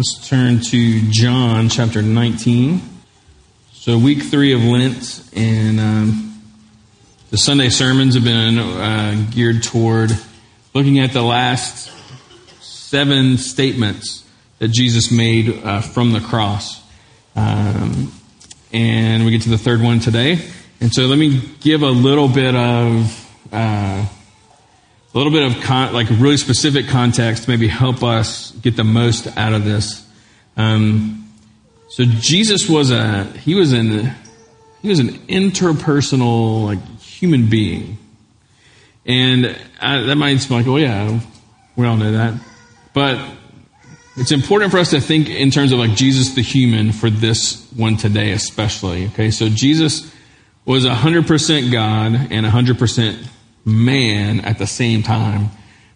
Let's turn to John chapter 19. So, week three of Lent, and um, the Sunday sermons have been uh, geared toward looking at the last seven statements that Jesus made uh, from the cross. Um, and we get to the third one today. And so, let me give a little bit of. Uh, a little bit of con- like really specific context maybe help us get the most out of this. Um, so Jesus was a he was an he was an interpersonal like human being, and I, that might seem like oh yeah we all know that, but it's important for us to think in terms of like Jesus the human for this one today especially. Okay, so Jesus was hundred percent God and hundred percent man at the same time,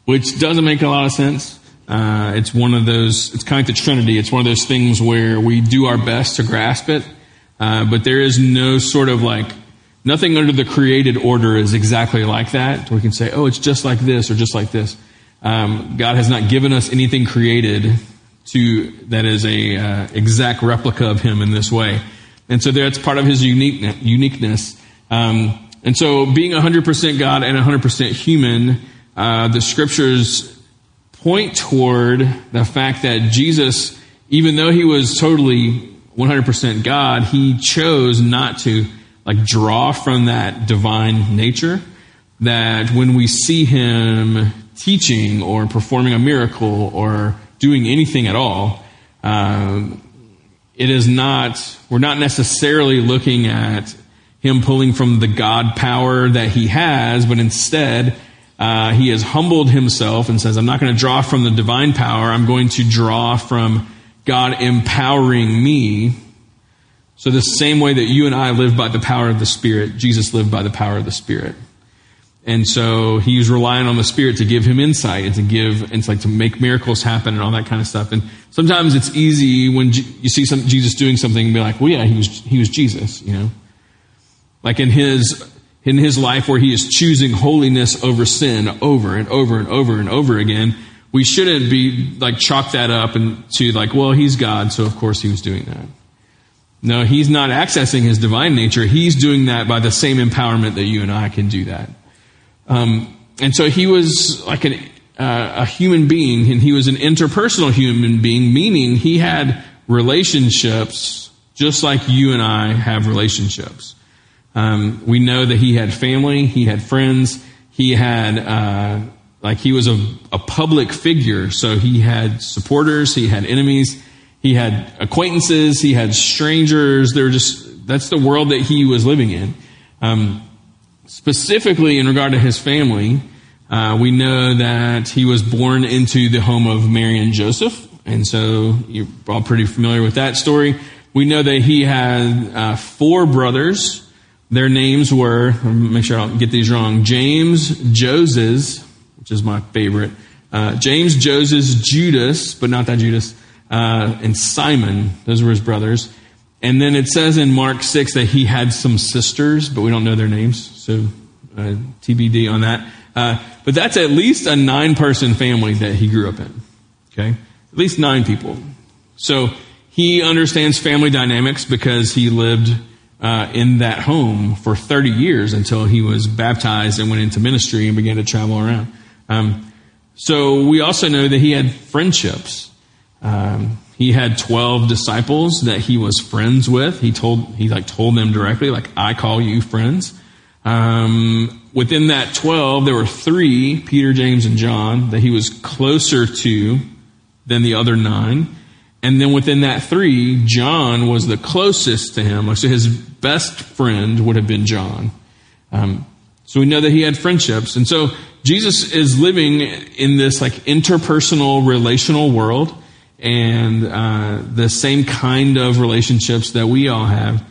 which doesn't make a lot of sense. Uh, it's one of those, it's kind of like the Trinity. It's one of those things where we do our best to grasp it, uh, but there is no sort of like, nothing under the created order is exactly like that. We can say, oh, it's just like this or just like this. Um, God has not given us anything created to that is a uh, exact replica of Him in this way, and so that's part of His unique, uniqueness. Um, and so, being 100% God and 100% human, uh, the scriptures point toward the fact that Jesus, even though he was totally 100% God, he chose not to like draw from that divine nature. That when we see him teaching or performing a miracle or doing anything at all, uh, it is not, we're not necessarily looking at him pulling from the God power that he has, but instead, uh, he has humbled himself and says, I'm not going to draw from the divine power. I'm going to draw from God empowering me. So, the same way that you and I live by the power of the Spirit, Jesus lived by the power of the Spirit. And so he's relying on the Spirit to give him insight and to give insight to make miracles happen and all that kind of stuff. And sometimes it's easy when you see some, Jesus doing something and be like, well, yeah, he was, he was Jesus, you know. Like in his, in his life where he is choosing holiness over sin over and over and over and over again, we shouldn't be like chalk that up and to like, well, he's God, so of course he was doing that. No, he's not accessing his divine nature. He's doing that by the same empowerment that you and I can do that. Um, and so he was like an, uh, a human being, and he was an interpersonal human being, meaning he had relationships just like you and I have relationships. Um, we know that he had family, he had friends, he had, uh, like, he was a, a public figure, so he had supporters, he had enemies, he had acquaintances, he had strangers. They're just, that's the world that he was living in. Um, specifically in regard to his family, uh, we know that he was born into the home of Mary and Joseph, and so you're all pretty familiar with that story. We know that he had uh, four brothers. Their names were, make sure I don't get these wrong, James, Joses, which is my favorite, uh, James, Joses, Judas, but not that Judas, uh, and Simon. Those were his brothers. And then it says in Mark 6 that he had some sisters, but we don't know their names, so uh, TBD on that. Uh, but that's at least a nine person family that he grew up in. Okay? At least nine people. So he understands family dynamics because he lived uh, in that home for 30 years until he was baptized and went into ministry and began to travel around. Um, so we also know that he had friendships. Um, he had 12 disciples that he was friends with. He told, he like told them directly, like, I call you friends. Um, within that 12, there were three, Peter, James, and John, that he was closer to than the other nine. And then within that three, John was the closest to him. So his best friend would have been John. Um, so we know that he had friendships. And so Jesus is living in this like interpersonal relational world and uh, the same kind of relationships that we all have.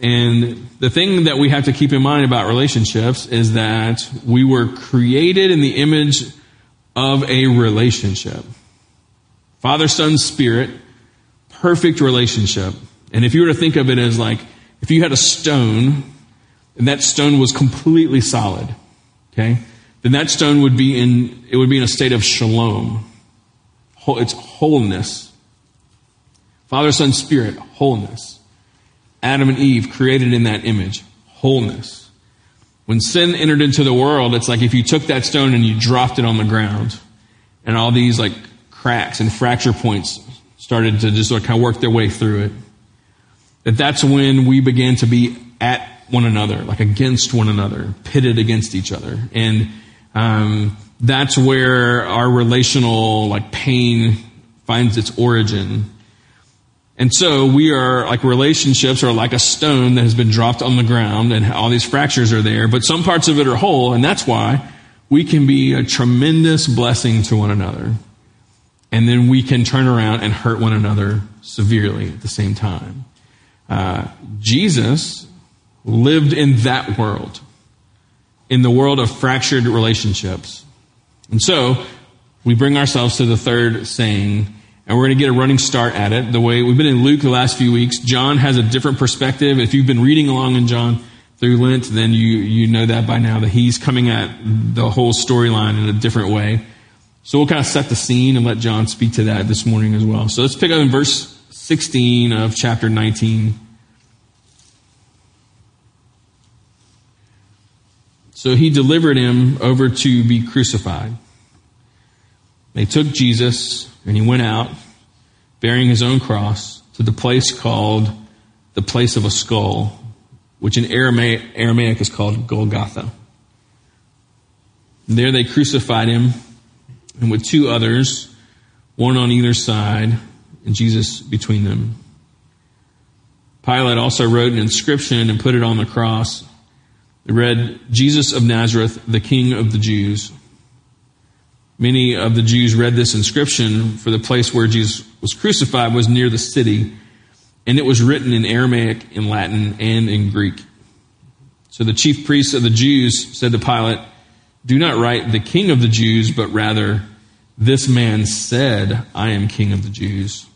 And the thing that we have to keep in mind about relationships is that we were created in the image of a relationship. Father, Son, Spirit perfect relationship. And if you were to think of it as like, if you had a stone and that stone was completely solid, okay, then that stone would be in, it would be in a state of shalom. Its wholeness. Father, Son, Spirit, wholeness. Adam and Eve created in that image, wholeness. When sin entered into the world, it's like if you took that stone and you dropped it on the ground, and all these like cracks and fracture points started to just kind of work their way through it. That that's when we began to be at one another, like against one another, pitted against each other, and um, that's where our relational like pain finds its origin. And so we are like relationships are like a stone that has been dropped on the ground and all these fractures are there, but some parts of it are whole. And that's why we can be a tremendous blessing to one another. And then we can turn around and hurt one another severely at the same time. Uh, Jesus lived in that world, in the world of fractured relationships. And so we bring ourselves to the third saying, and we're going to get a running start at it. The way we've been in Luke the last few weeks, John has a different perspective. If you've been reading along in John through Lent, then you, you know that by now that he's coming at the whole storyline in a different way. So we'll kind of set the scene and let John speak to that this morning as well. So let's pick up in verse 16 of chapter 19. So he delivered him over to be crucified. They took Jesus and he went out bearing his own cross to the place called the place of a skull, which in Aramaic, Aramaic is called Golgotha. There they crucified him and with two others, one on either side, and Jesus between them. Pilate also wrote an inscription and put it on the cross. It read, Jesus of Nazareth, the King of the Jews. Many of the Jews read this inscription for the place where Jesus was crucified was near the city, and it was written in Aramaic, in Latin, and in Greek. So the chief priests of the Jews said to Pilate, Do not write the king of the Jews, but rather, This man said, I am king of the Jews.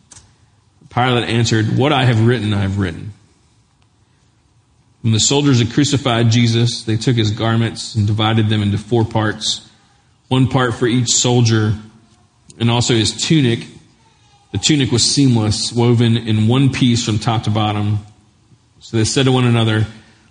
Pilate answered, What I have written, I have written. When the soldiers had crucified Jesus, they took his garments and divided them into four parts one part for each soldier, and also his tunic. The tunic was seamless, woven in one piece from top to bottom. So they said to one another,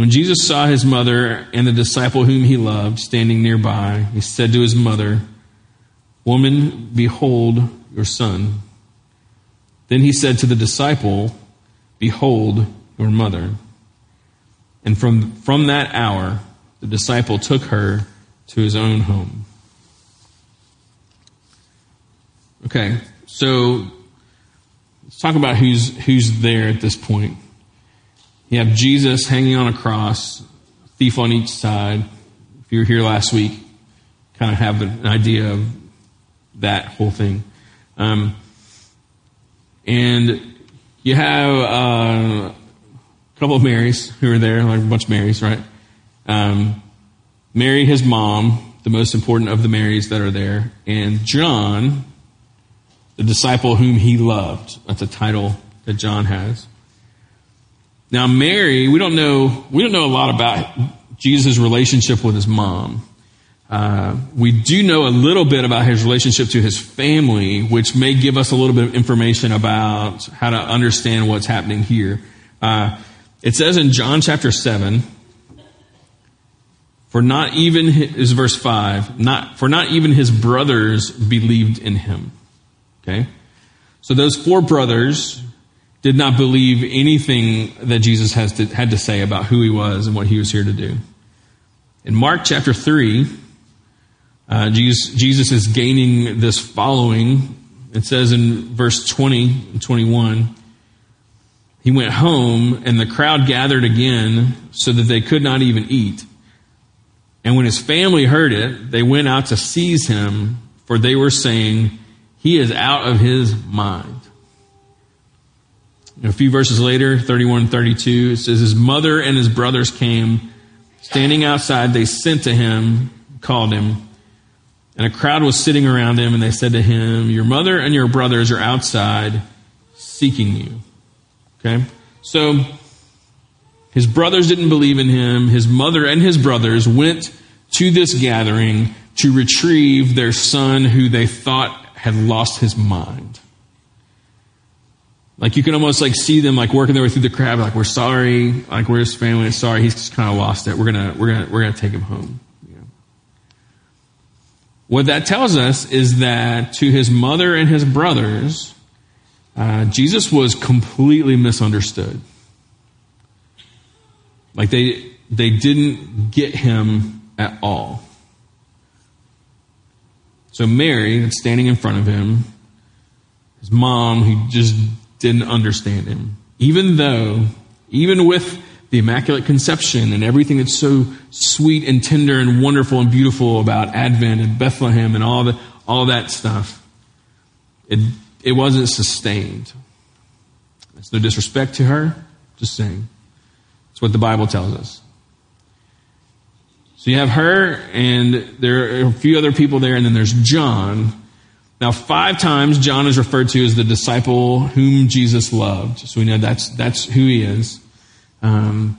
When Jesus saw his mother and the disciple whom he loved standing nearby, he said to his mother, Woman, behold your son. Then he said to the disciple, Behold your mother. And from, from that hour, the disciple took her to his own home. Okay, so let's talk about who's who's there at this point. You have Jesus hanging on a cross, thief on each side. If you were here last week, kind of have an idea of that whole thing. Um, and you have uh, a couple of Marys who are there, like a bunch of Marys, right? Um, Mary, his mom, the most important of the Marys that are there, and John, the disciple whom he loved. That's a title that John has. Now, Mary, we don't know, we don't know a lot about Jesus' relationship with his mom. Uh, we do know a little bit about his relationship to his family, which may give us a little bit of information about how to understand what's happening here. Uh, it says in John chapter 7, for not even is verse 5, not, for not even his brothers believed in him. Okay? So those four brothers did not believe anything that Jesus has to, had to say about who he was and what he was here to do. In Mark chapter 3, uh, Jesus, Jesus is gaining this following. It says in verse 20 and 21, he went home and the crowd gathered again so that they could not even eat. And when his family heard it, they went out to seize him, for they were saying, he is out of his mind. A few verses later, 31 and 32, it says, His mother and his brothers came. Standing outside, they sent to him, called him. And a crowd was sitting around him, and they said to him, Your mother and your brothers are outside seeking you. Okay? So, his brothers didn't believe in him. His mother and his brothers went to this gathering to retrieve their son who they thought had lost his mind. Like you can almost like see them like working their way through the crowd, like we're sorry, like we're his family, sorry, he's just kind of lost it. We're gonna we're gonna we're gonna take him home. What that tells us is that to his mother and his brothers, uh, Jesus was completely misunderstood. Like they they didn't get him at all. So Mary, standing in front of him, his mom, who just didn't understand him. Even though, even with the Immaculate Conception and everything that's so sweet and tender and wonderful and beautiful about Advent and Bethlehem and all, the, all that stuff, it, it wasn't sustained. It's no disrespect to her, just saying. It's what the Bible tells us. So you have her, and there are a few other people there, and then there's John. Now, five times John is referred to as the disciple whom Jesus loved. So we know that's, that's who he is. Um,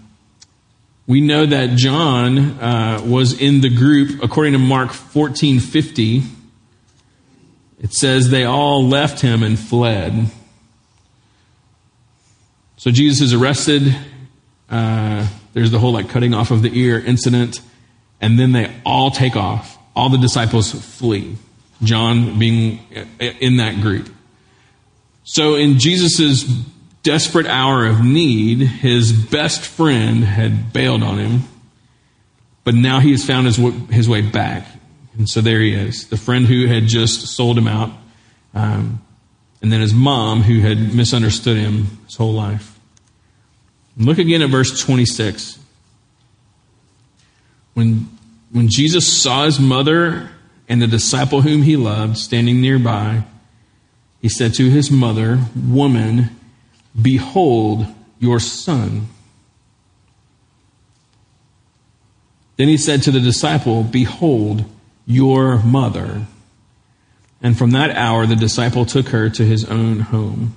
we know that John uh, was in the group, according to Mark 14:50. It says they all left him and fled. So Jesus is arrested. Uh, there's the whole like cutting off of the ear incident and then they all take off. All the disciples flee, John being in that group. So, in Jesus' desperate hour of need, his best friend had bailed on him, but now he has found his, his way back. And so there he is, the friend who had just sold him out, um, and then his mom who had misunderstood him his whole life. Look again at verse 26. When, when Jesus saw his mother and the disciple whom he loved standing nearby, he said to his mother, Woman, behold your son. Then he said to the disciple, Behold your mother. And from that hour, the disciple took her to his own home.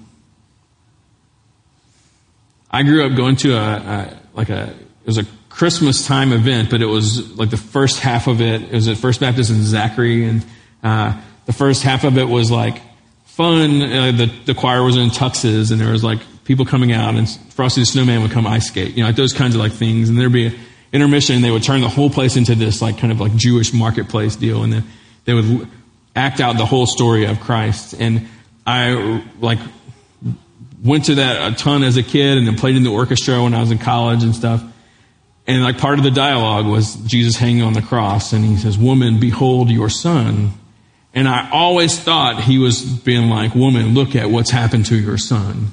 I grew up going to a, a like a, it was a Christmas time event, but it was like the first half of it. It was at First Baptist in Zachary, and uh, the first half of it was like fun. Uh, the the choir was in tuxes, and there was like people coming out, and Frosty the Snowman would come ice skate, you know, like those kinds of like things. And there'd be an intermission, and they would turn the whole place into this like kind of like Jewish marketplace deal, and then they would act out the whole story of Christ. And I like went to that a ton as a kid, and then played in the orchestra when I was in college and stuff. And like part of the dialogue was Jesus hanging on the cross and he says, woman, behold your son. And I always thought he was being like, woman, look at what's happened to your son.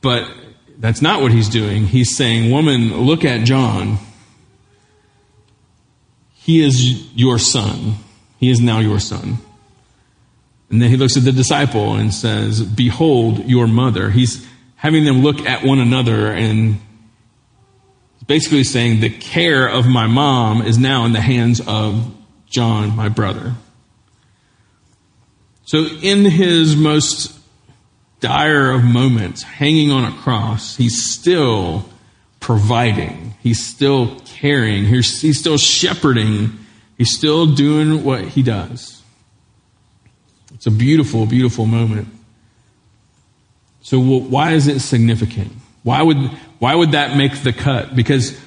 But that's not what he's doing. He's saying, woman, look at John. He is your son. He is now your son. And then he looks at the disciple and says, behold your mother. He's having them look at one another and basically saying the care of my mom is now in the hands of John, my brother. So, in his most dire of moments, hanging on a cross, he's still providing, he's still caring, he's, he's still shepherding, he's still doing what he does. It's a beautiful, beautiful moment. So, why is it significant? Why would, why would that make the cut? Because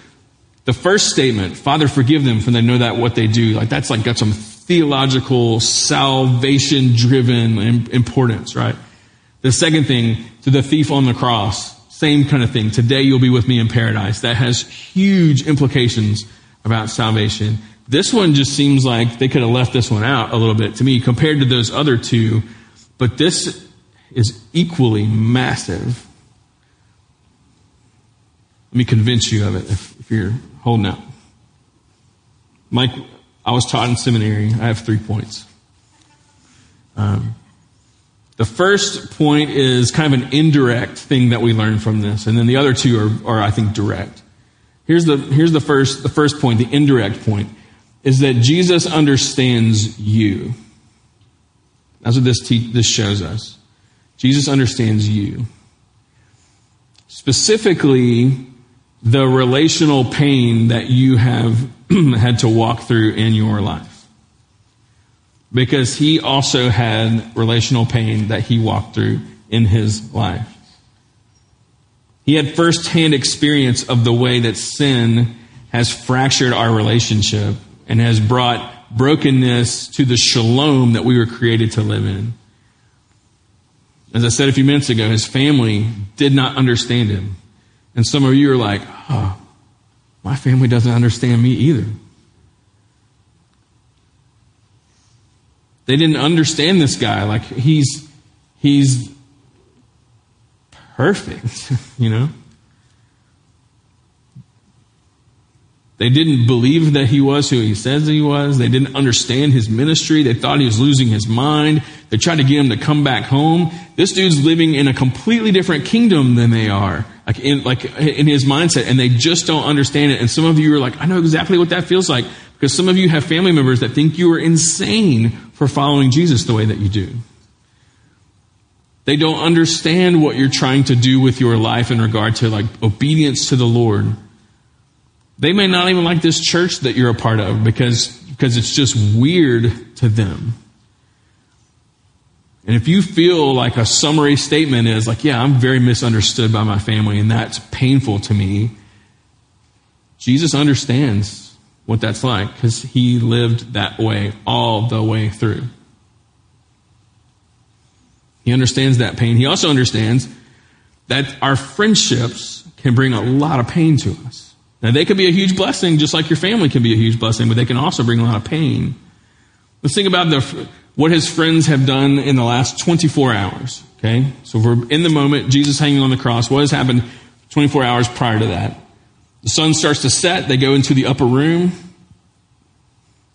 the first statement, Father, forgive them for they know that what they do, like that's like got some theological, salvation driven importance, right? The second thing, to the thief on the cross, same kind of thing. Today you'll be with me in paradise. That has huge implications about salvation. This one just seems like they could have left this one out a little bit to me compared to those other two, but this is equally massive me convince you of it if, if you're holding out. Mike, I was taught in seminary. I have three points. Um, The first point is kind of an indirect thing that we learn from this, and then the other two are, are I think, direct. Here's the, here's the first, the first point, the indirect point, is that Jesus understands you. That's what this, te- this shows us. Jesus understands you. Specifically, the relational pain that you have had to walk through in your life because he also had relational pain that he walked through in his life. He had firsthand experience of the way that sin has fractured our relationship and has brought brokenness to the shalom that we were created to live in. As I said a few minutes ago, his family did not understand him. And some of you are like, oh, my family doesn't understand me either. They didn't understand this guy. Like he's he's perfect, you know? They didn't believe that he was who he says he was. They didn't understand his ministry. They thought he was losing his mind. They tried to get him to come back home. This dude's living in a completely different kingdom than they are, like in, like in his mindset, and they just don't understand it. And some of you are like, I know exactly what that feels like. Because some of you have family members that think you are insane for following Jesus the way that you do. They don't understand what you're trying to do with your life in regard to like obedience to the Lord. They may not even like this church that you're a part of because, because it's just weird to them. And if you feel like a summary statement is like, yeah, I'm very misunderstood by my family and that's painful to me, Jesus understands what that's like because he lived that way all the way through. He understands that pain. He also understands that our friendships can bring a lot of pain to us. Now, they could be a huge blessing, just like your family can be a huge blessing, but they can also bring a lot of pain. Let's think about the, what his friends have done in the last 24 hours. Okay? So, we're in the moment, Jesus hanging on the cross. What has happened 24 hours prior to that? The sun starts to set. They go into the upper room.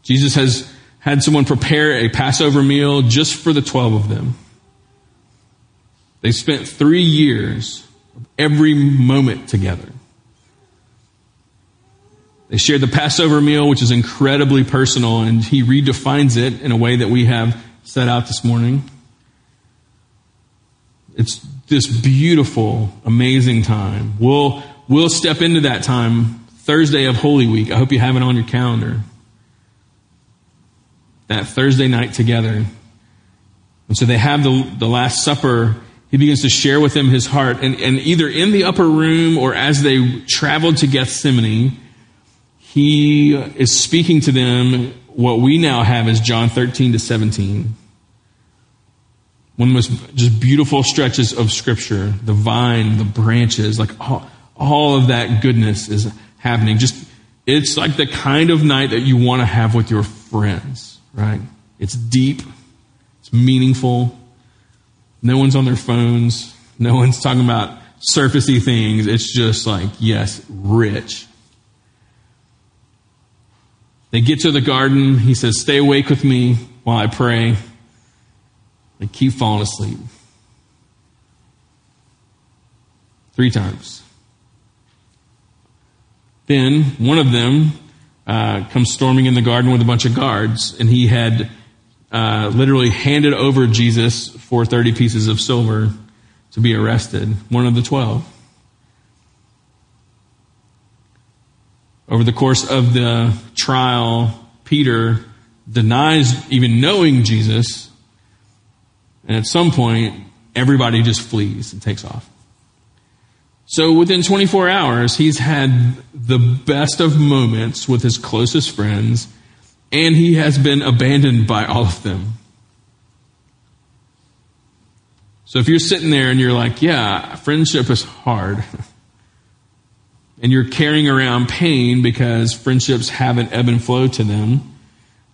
Jesus has had someone prepare a Passover meal just for the 12 of them. They spent three years every moment together. They shared the Passover meal, which is incredibly personal, and he redefines it in a way that we have set out this morning. It's this beautiful, amazing time. We'll, we'll step into that time Thursday of Holy Week. I hope you have it on your calendar. That Thursday night together. And so they have the, the Last Supper. He begins to share with them his heart. And, and either in the upper room or as they traveled to Gethsemane, he is speaking to them what we now have is John 13 to 17. One of the most just beautiful stretches of scripture. The vine, the branches, like all, all of that goodness is happening. Just, it's like the kind of night that you want to have with your friends, right? It's deep. It's meaningful. No one's on their phones. No one's talking about surfacey things. It's just like, yes, rich. They get to the garden. He says, Stay awake with me while I pray. They keep falling asleep. Three times. Then one of them uh, comes storming in the garden with a bunch of guards, and he had uh, literally handed over Jesus for 30 pieces of silver to be arrested, one of the 12. Over the course of the trial, Peter denies even knowing Jesus, and at some point, everybody just flees and takes off. So within 24 hours, he's had the best of moments with his closest friends, and he has been abandoned by all of them. So if you're sitting there and you're like, yeah, friendship is hard, and you're carrying around pain because friendships have an ebb and flow to them,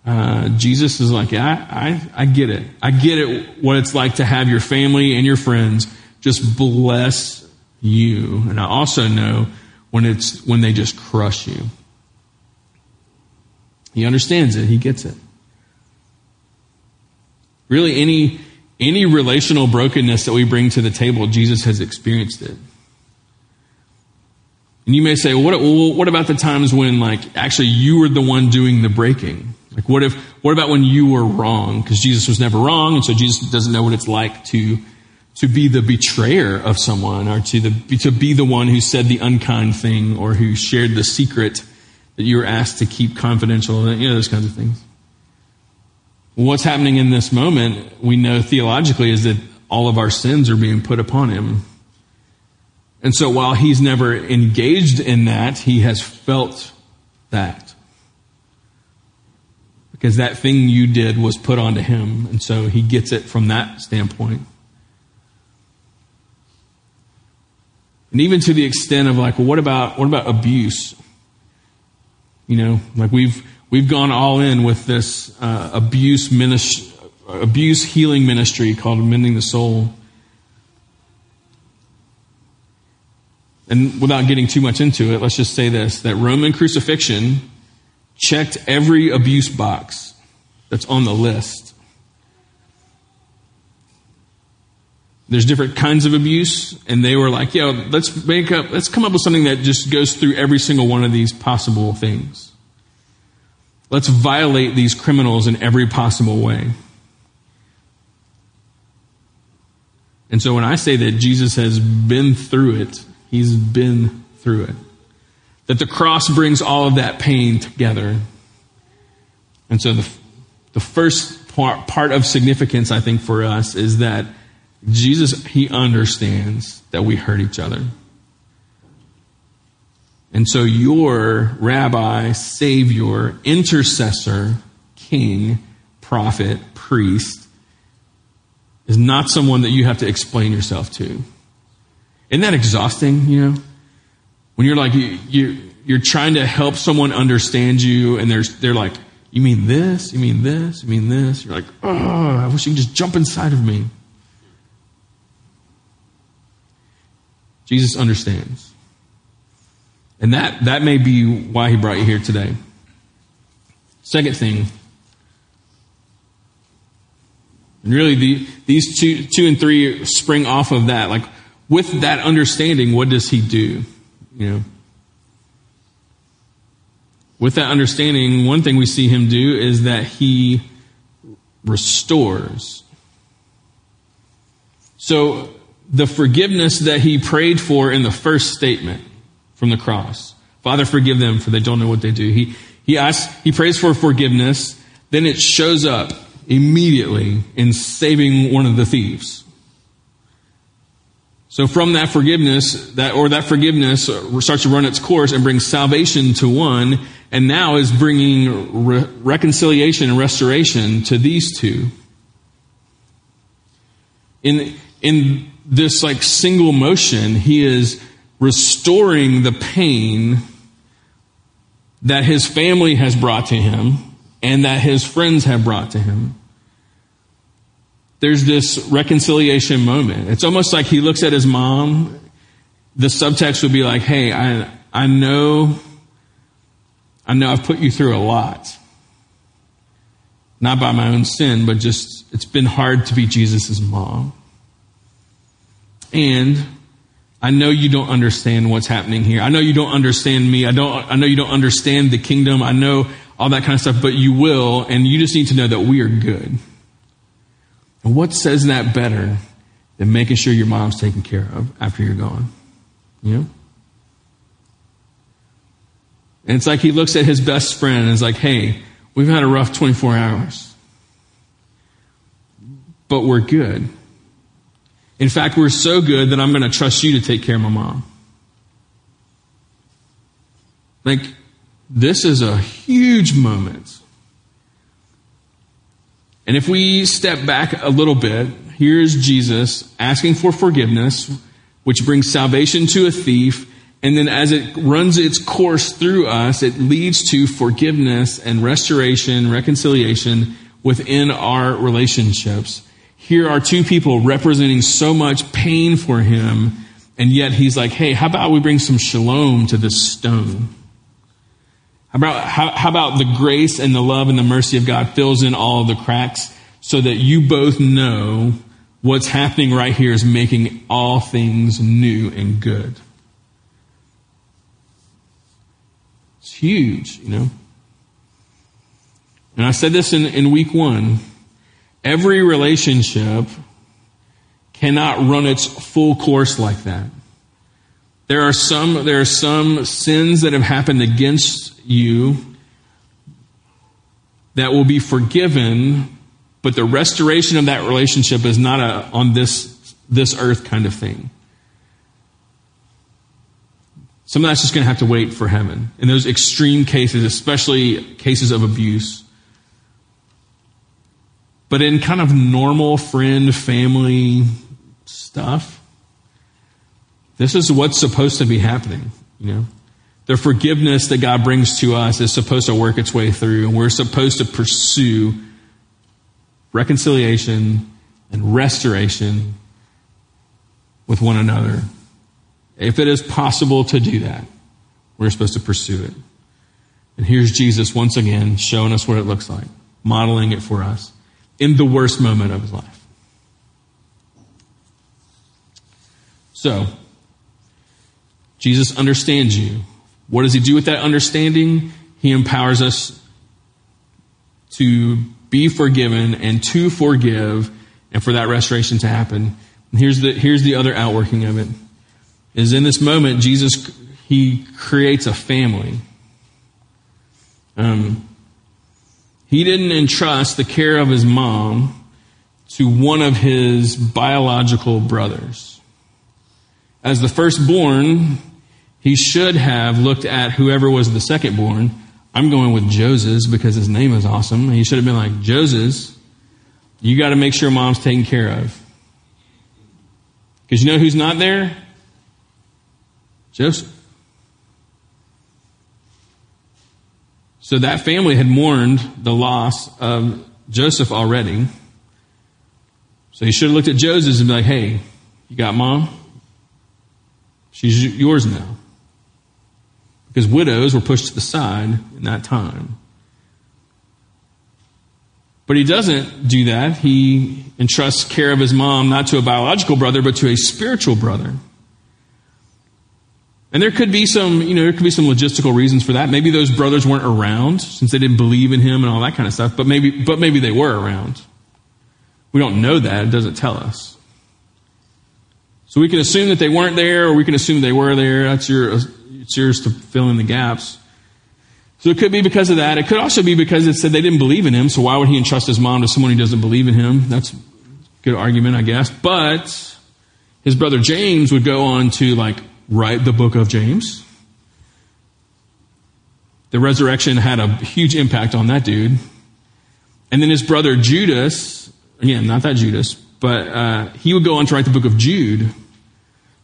uh, Jesus is like, yeah, I, I, I get it. I get it, what it's like to have your family and your friends just bless you. And I also know when it's, when they just crush you. He understands it. He gets it. Really, any, any relational brokenness that we bring to the table, Jesus has experienced it. And you may say, well, what, well, what about the times when, like, actually you were the one doing the breaking? Like, what if, what about when you were wrong? Because Jesus was never wrong, and so Jesus doesn't know what it's like to, to be the betrayer of someone, or to, the, to be the one who said the unkind thing, or who shared the secret that you were asked to keep confidential, you know, those kinds of things. What's happening in this moment, we know theologically, is that all of our sins are being put upon him. And so while he's never engaged in that, he has felt that. Because that thing you did was put onto him. And so he gets it from that standpoint. And even to the extent of like, well, what about, what about abuse? You know, like we've, we've gone all in with this uh, abuse ministry, abuse healing ministry called Mending the Soul. And without getting too much into it, let's just say this that Roman crucifixion checked every abuse box that's on the list. There's different kinds of abuse, and they were like, yo, let's make up, let's come up with something that just goes through every single one of these possible things. Let's violate these criminals in every possible way. And so when I say that Jesus has been through it, He's been through it. That the cross brings all of that pain together. And so the, the first part, part of significance, I think, for us is that Jesus, He understands that we hurt each other. And so your rabbi, savior, intercessor, king, prophet, priest is not someone that you have to explain yourself to. Isn't that exhausting, you know? When you're like, you, you, you're trying to help someone understand you, and they're, they're like, you mean this? You mean this? You mean this? You're like, oh, I wish you could just jump inside of me. Jesus understands. And that, that may be why he brought you here today. Second thing, and really the, these two, two and three spring off of that. Like, with that understanding, what does he do? You know, with that understanding, one thing we see him do is that he restores. So, the forgiveness that he prayed for in the first statement from the cross Father, forgive them, for they don't know what they do. He, he asks, he prays for forgiveness, then it shows up immediately in saving one of the thieves. So from that forgiveness, that, or that forgiveness uh, starts to run its course and brings salvation to one, and now is bringing re- reconciliation and restoration to these two. In, in this like single motion, he is restoring the pain that his family has brought to him and that his friends have brought to him there's this reconciliation moment. It's almost like he looks at his mom. The subtext would be like, hey, I, I know, I know I've put you through a lot. Not by my own sin, but just, it's been hard to be Jesus' mom. And I know you don't understand what's happening here. I know you don't understand me. I don't, I know you don't understand the kingdom. I know all that kind of stuff, but you will, and you just need to know that we are good. And what says that better than making sure your mom's taken care of after you're gone? You know? And it's like he looks at his best friend and is like, hey, we've had a rough 24 hours. But we're good. In fact, we're so good that I'm going to trust you to take care of my mom. Like, this is a huge moment and if we step back a little bit, here's Jesus asking for forgiveness, which brings salvation to a thief. And then as it runs its course through us, it leads to forgiveness and restoration, reconciliation within our relationships. Here are two people representing so much pain for him, and yet he's like, hey, how about we bring some shalom to this stone? How about, how, how about the grace and the love and the mercy of God fills in all the cracks so that you both know what's happening right here is making all things new and good. It's huge, you know. And I said this in, in week one. Every relationship cannot run its full course like that. There are some, there are some sins that have happened against you that will be forgiven, but the restoration of that relationship is not a on this, this earth kind of thing. Some of that's just going to have to wait for heaven. In those extreme cases, especially cases of abuse. But in kind of normal friend, family stuff, this is what's supposed to be happening, you know. The forgiveness that God brings to us is supposed to work its way through, and we're supposed to pursue reconciliation and restoration with one another. If it is possible to do that, we're supposed to pursue it. And here's Jesus once again showing us what it looks like, modeling it for us in the worst moment of his life. So, Jesus understands you. What does he do with that understanding? He empowers us to be forgiven and to forgive and for that restoration to happen. And here's the, here's the other outworking of it. Is in this moment, Jesus, he creates a family. Um, he didn't entrust the care of his mom to one of his biological brothers. As the firstborn, he should have looked at whoever was the secondborn. I'm going with Joseph because his name is awesome. He should have been like, Joseph, you got to make sure mom's taken care of. Because you know who's not there? Joseph. So that family had mourned the loss of Joseph already. So he should have looked at Joseph and be like, hey, you got mom? She's yours now because widows were pushed to the side in that time. But he doesn't do that. He entrusts care of his mom not to a biological brother, but to a spiritual brother. And there could be some, you know, there could be some logistical reasons for that. Maybe those brothers weren't around since they didn't believe in him and all that kind of stuff, but maybe, but maybe they were around. We don't know that. It doesn't tell us. So we can assume that they weren't there or we can assume they were there. That's your it's yours to fill in the gaps. So it could be because of that. It could also be because it said they didn't believe in him, so why would he entrust his mom to someone who doesn't believe in him? That's a good argument, I guess. But his brother James would go on to like write the book of James. The resurrection had a huge impact on that dude. And then his brother Judas, again, not that Judas, but uh, he would go on to write the book of Jude.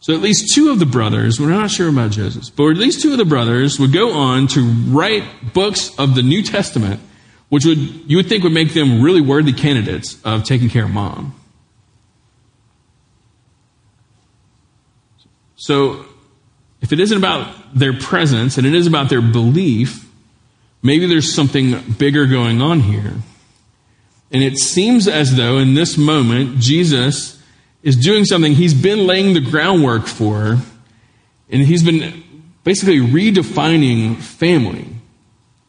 So at least two of the brothers, we're not sure about Joseph, but at least two of the brothers would go on to write books of the New Testament, which would you would think would make them really worthy candidates of taking care of mom. So if it isn't about their presence and it is about their belief, maybe there's something bigger going on here. And it seems as though in this moment, Jesus is doing something he's been laying the groundwork for, and he's been basically redefining family.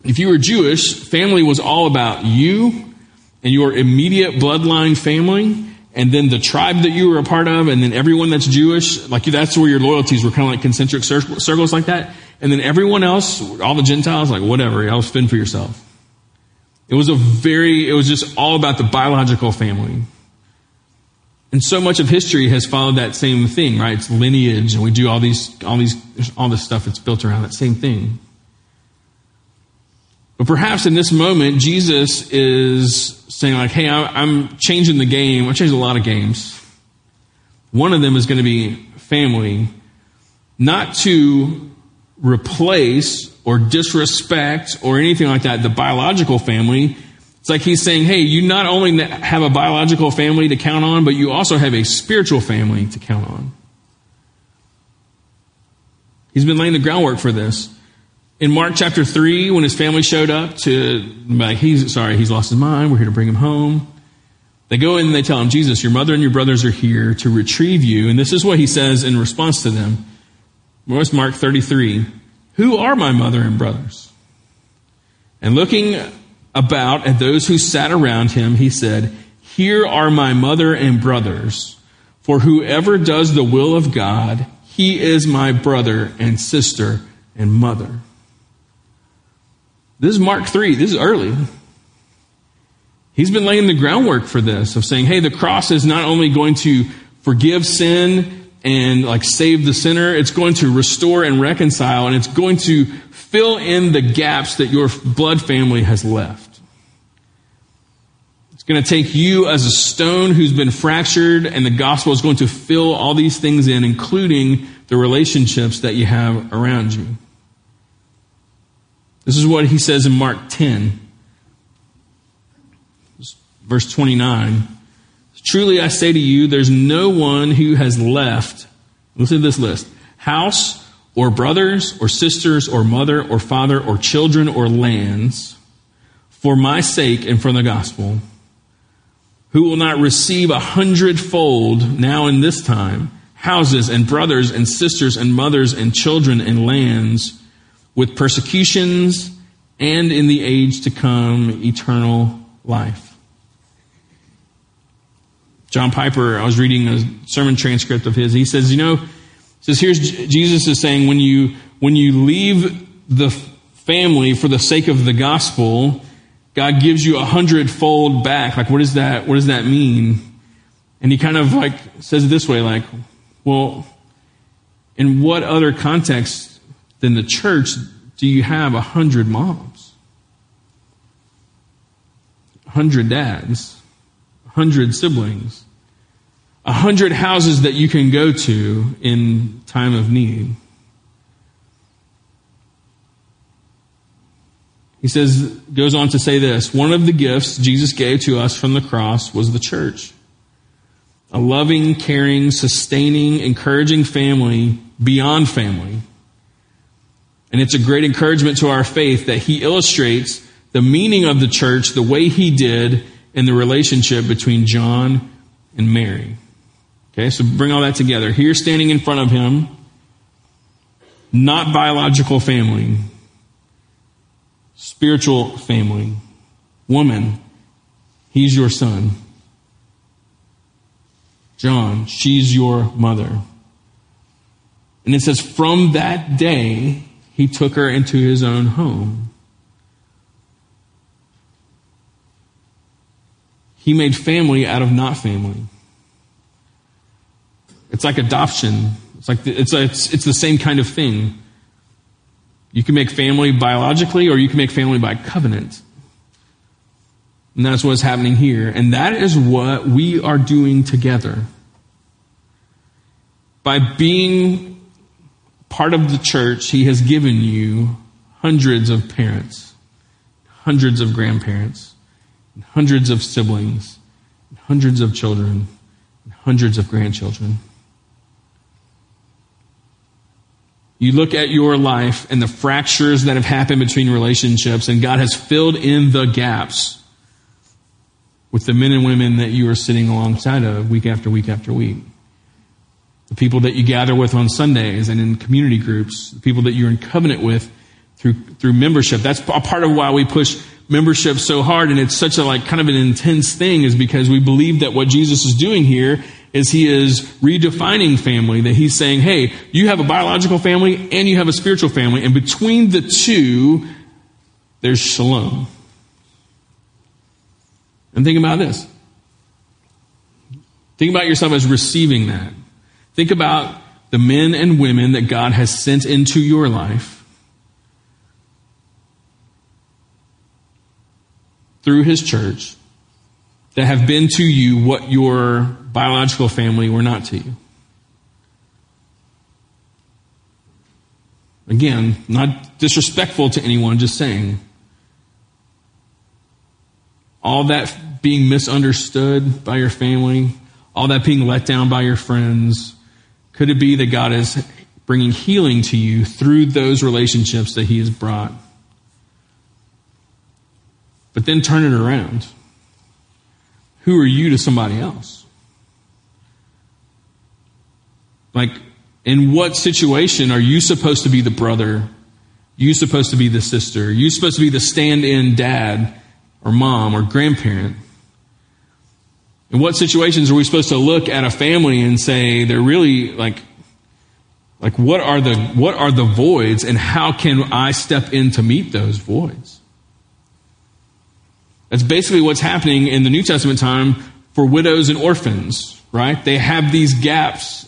If you were Jewish, family was all about you and your immediate bloodline family, and then the tribe that you were a part of, and then everyone that's Jewish, like that's where your loyalties were kind of like concentric circles like that. And then everyone else, all the Gentiles, like whatever, y'all fend for yourself. It was a very, it was just all about the biological family. And so much of history has followed that same thing, right? It's lineage, and we do all these, all these, all this stuff that's built around that same thing. But perhaps in this moment, Jesus is saying, like, hey, I'm changing the game. I changed a lot of games. One of them is going to be family, not to replace or disrespect or anything like that the biological family, it's like he's saying, hey, you not only have a biological family to count on, but you also have a spiritual family to count on. He's been laying the groundwork for this. In Mark chapter 3, when his family showed up to, like, he's sorry, he's lost his mind, we're here to bring him home. They go in and they tell him, Jesus, your mother and your brothers are here to retrieve you. And this is what he says in response to them. What's Mark 33? Who are my mother and brothers? And looking about at those who sat around him, he said, Here are my mother and brothers. For whoever does the will of God, he is my brother and sister and mother. This is Mark 3. This is early. He's been laying the groundwork for this of saying, hey, the cross is not only going to forgive sin and like save the sinner, it's going to restore and reconcile and it's going to fill in the gaps that your blood family has left. Going to take you as a stone who's been fractured and the gospel is going to fill all these things in, including the relationships that you have around you. This is what he says in Mark 10 verse 29. Truly I say to you, there's no one who has left, listen to this list, house or brothers or sisters or mother or father or children or lands for my sake and for the gospel, who will not receive a hundredfold now in this time houses and brothers and sisters and mothers and children and lands with persecutions and in the age to come eternal life. John Piper, I was reading a sermon transcript of his. He says, you know, says here's Jesus is saying when you when you leave the family for the sake of the gospel, God gives you a hundredfold back. Like, what does that what does that mean? And he kind of like says it this way, like, well, in what other context than the church do you have a hundred moms? A hundred dads? A hundred siblings, a hundred houses that you can go to in time of need. He says, goes on to say this one of the gifts Jesus gave to us from the cross was the church. A loving, caring, sustaining, encouraging family beyond family. And it's a great encouragement to our faith that he illustrates the meaning of the church the way he did in the relationship between John and Mary. Okay, so bring all that together. Here, standing in front of him, not biological family, spiritual family, woman, he's your son. John, she's your mother. And it says, from that day, he took her into his own home. He made family out of not family. It's like adoption. It's like the, it's, a, it's, it's the same kind of thing. You can make family biologically, or you can make family by covenant. And that's what's happening here. And that is what we are doing together. By being part of the church, He has given you hundreds of parents, hundreds of grandparents, and hundreds of siblings, hundreds of children, hundreds of grandchildren. You look at your life and the fractures that have happened between relationships, and God has filled in the gaps with the men and women that you are sitting alongside of week after week after week. The people that you gather with on Sundays and in community groups, the people that you're in covenant with through, through membership. That's a part of why we push membership so hard and it's such a like kind of an intense thing is because we believe that what Jesus is doing here is he is redefining family that he's saying hey you have a biological family and you have a spiritual family and between the two there's shalom. And think about this. Think about yourself as receiving that. Think about the men and women that God has sent into your life through his church that have been to you what your biological family were not to you. Again, not disrespectful to anyone, just saying. All that being misunderstood by your family, all that being let down by your friends, could it be that God is bringing healing to you through those relationships that He has brought? But then turn it around. Who are you to somebody else? Like, in what situation are you supposed to be the brother? You supposed to be the sister? You supposed to be the stand-in dad or mom or grandparent? In what situations are we supposed to look at a family and say they're really like like what are the what are the voids and how can I step in to meet those voids? That's basically what's happening in the New Testament time for widows and orphans, right? They have these gaps,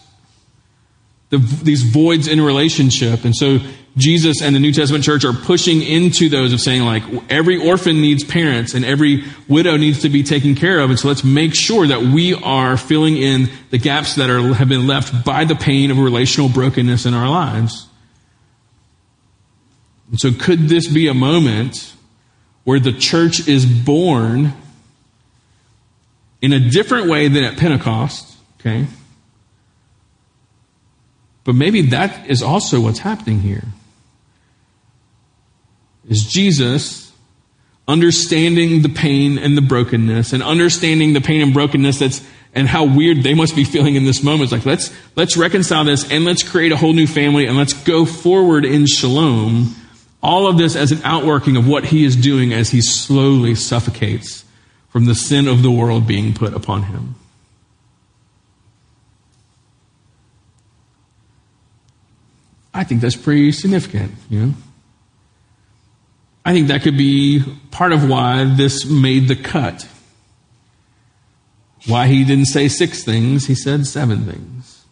the, these voids in relationship. And so Jesus and the New Testament church are pushing into those of saying, like, every orphan needs parents and every widow needs to be taken care of. And so let's make sure that we are filling in the gaps that are, have been left by the pain of relational brokenness in our lives. And so could this be a moment where the church is born in a different way than at Pentecost, okay? But maybe that is also what's happening here is Jesus understanding the pain and the brokenness and understanding the pain and brokenness that's and how weird they must be feeling in this moment. It's like let's let's reconcile this and let's create a whole new family and let's go forward in shalom. All of this as an outworking of what he is doing as he slowly suffocates from the sin of the world being put upon him. I think that's pretty significant, you know. I think that could be part of why this made the cut. Why he didn't say six things, he said seven things.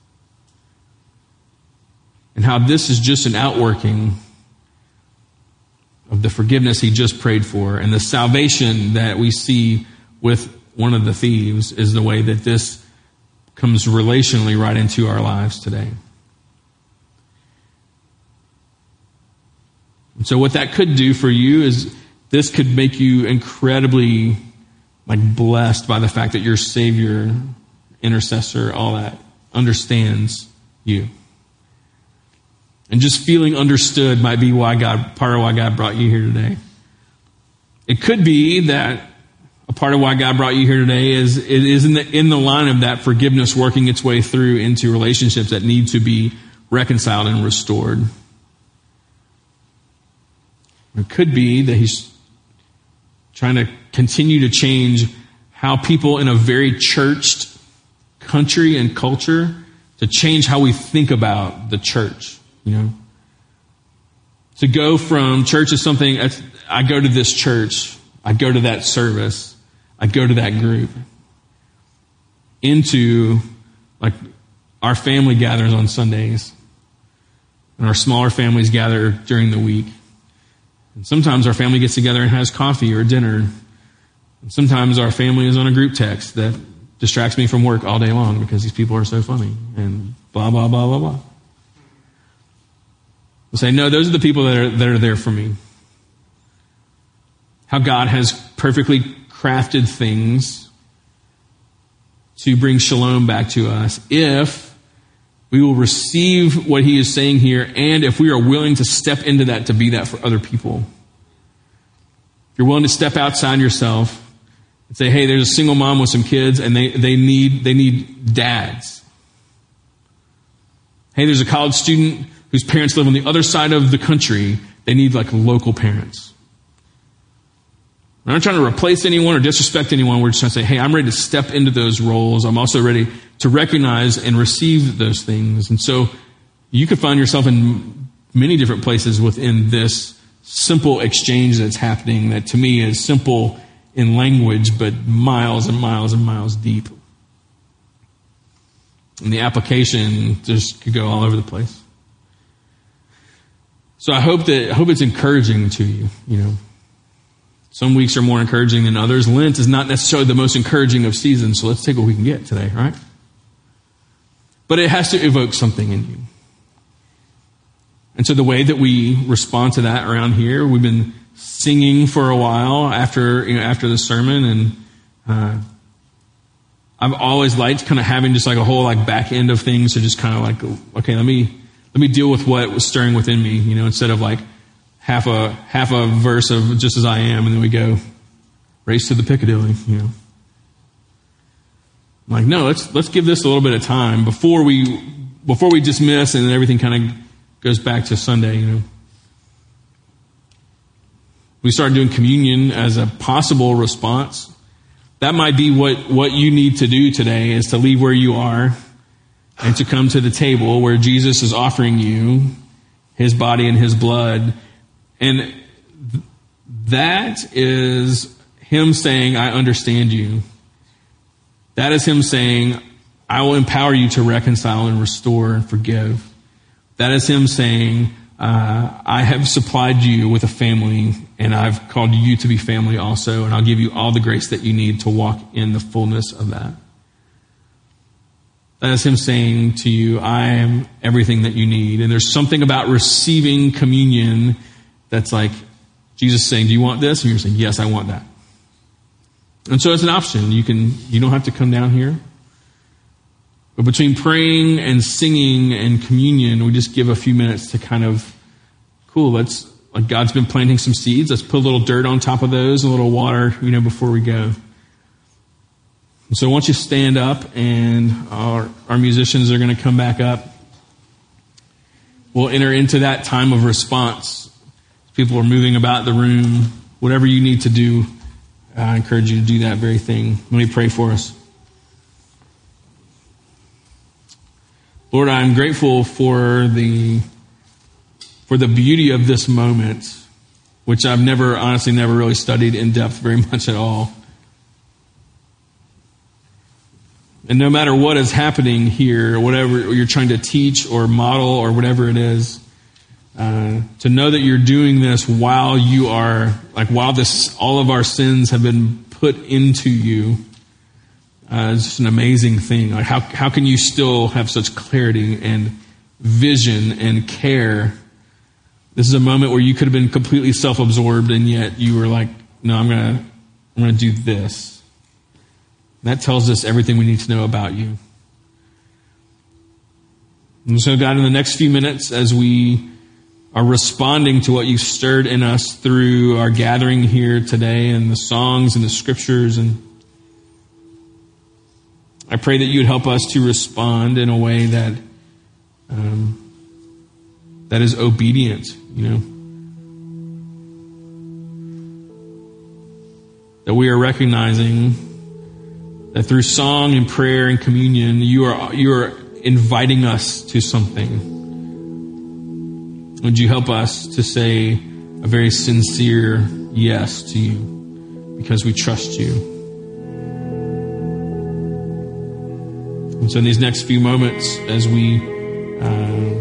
And how this is just an outworking of the forgiveness he just prayed for and the salvation that we see with one of the thieves is the way that this comes relationally right into our lives today. And So what that could do for you is this could make you incredibly like blessed by the fact that your savior, intercessor, all that understands you. And just feeling understood might be why God, part of why God brought you here today. It could be that a part of why God brought you here today is it is in the, in the line of that forgiveness working its way through into relationships that need to be reconciled and restored. It could be that he's trying to continue to change how people in a very churched country and culture to change how we think about the church, you know. To go from church is something, I go to this church, I go to that service, I go to that group, into like our family gathers on Sundays, and our smaller families gather during the week. And sometimes our family gets together and has coffee or dinner. And sometimes our family is on a group text that distracts me from work all day long because these people are so funny and blah, blah, blah, blah, blah. We'll say, no, those are the people that are, that are there for me. How God has perfectly crafted things to bring shalom back to us if we will receive what he is saying here, and if we are willing to step into that to be that for other people. If you're willing to step outside yourself and say, hey, there's a single mom with some kids and they, they need they need dads. Hey, there's a college student whose parents live on the other side of the country. They need like local parents. We're not trying to replace anyone or disrespect anyone. We're just trying to say, hey, I'm ready to step into those roles. I'm also ready to recognize and receive those things. And so you could find yourself in many different places within this simple exchange that's happening that to me is simple in language, but miles and miles and miles deep. And the application just could go all over the place. So I hope that I hope it's encouraging to you, you know. Some weeks are more encouraging than others. Lent is not necessarily the most encouraging of seasons, so let's take what we can get today, right? But it has to evoke something in you. And so the way that we respond to that around here, we've been singing for a while after you know, after the sermon, and uh, I've always liked kind of having just like a whole like back end of things to just kind of like okay, let me let me deal with what was stirring within me, you know, instead of like half a half a verse of just as I am, and then we go race to the Piccadilly, you know. I'm like, no, let's let's give this a little bit of time before we before we dismiss and then everything kind of goes back to Sunday, you know. We start doing communion as a possible response. That might be what, what you need to do today is to leave where you are and to come to the table where Jesus is offering you his body and his blood. And that is him saying, I understand you. That is him saying, I will empower you to reconcile and restore and forgive. That is him saying, uh, I have supplied you with a family and I've called you to be family also, and I'll give you all the grace that you need to walk in the fullness of that. That is him saying to you, I am everything that you need. And there's something about receiving communion that's like Jesus saying, Do you want this? And you're saying, Yes, I want that. And so it's an option. You can you don't have to come down here. But between praying and singing and communion, we just give a few minutes to kind of, cool, let's, like God's been planting some seeds. Let's put a little dirt on top of those, a little water, you know, before we go. So once you stand up and our, our musicians are going to come back up, we'll enter into that time of response. People are moving about the room. Whatever you need to do, I encourage you to do that very thing. Let me pray for us. Lord, I'm grateful for the for the beauty of this moment, which I've never honestly never really studied in depth very much at all. And no matter what is happening here, whatever you're trying to teach or model or whatever it is, uh, to know that you're doing this while you are like while this all of our sins have been put into you uh, it's just an amazing thing. Like how, how can you still have such clarity and vision and care? This is a moment where you could have been completely self-absorbed and yet you were like, no, I'm going to, I'm going to do this. That tells us everything we need to know about you. And so God, in the next few minutes, as we are responding to what you stirred in us through our gathering here today and the songs and the scriptures and I pray that you would help us to respond in a way that um, that is obedient, you know. That we are recognizing that through song and prayer and communion, you are you are inviting us to something. Would you help us to say a very sincere yes to you because we trust you? And so, in these next few moments, as we uh,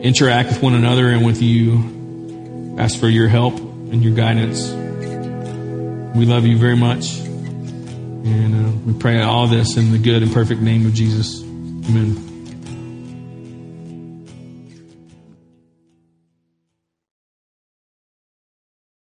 interact with one another and with you, ask for your help and your guidance. We love you very much. And uh, we pray all this in the good and perfect name of Jesus. Amen.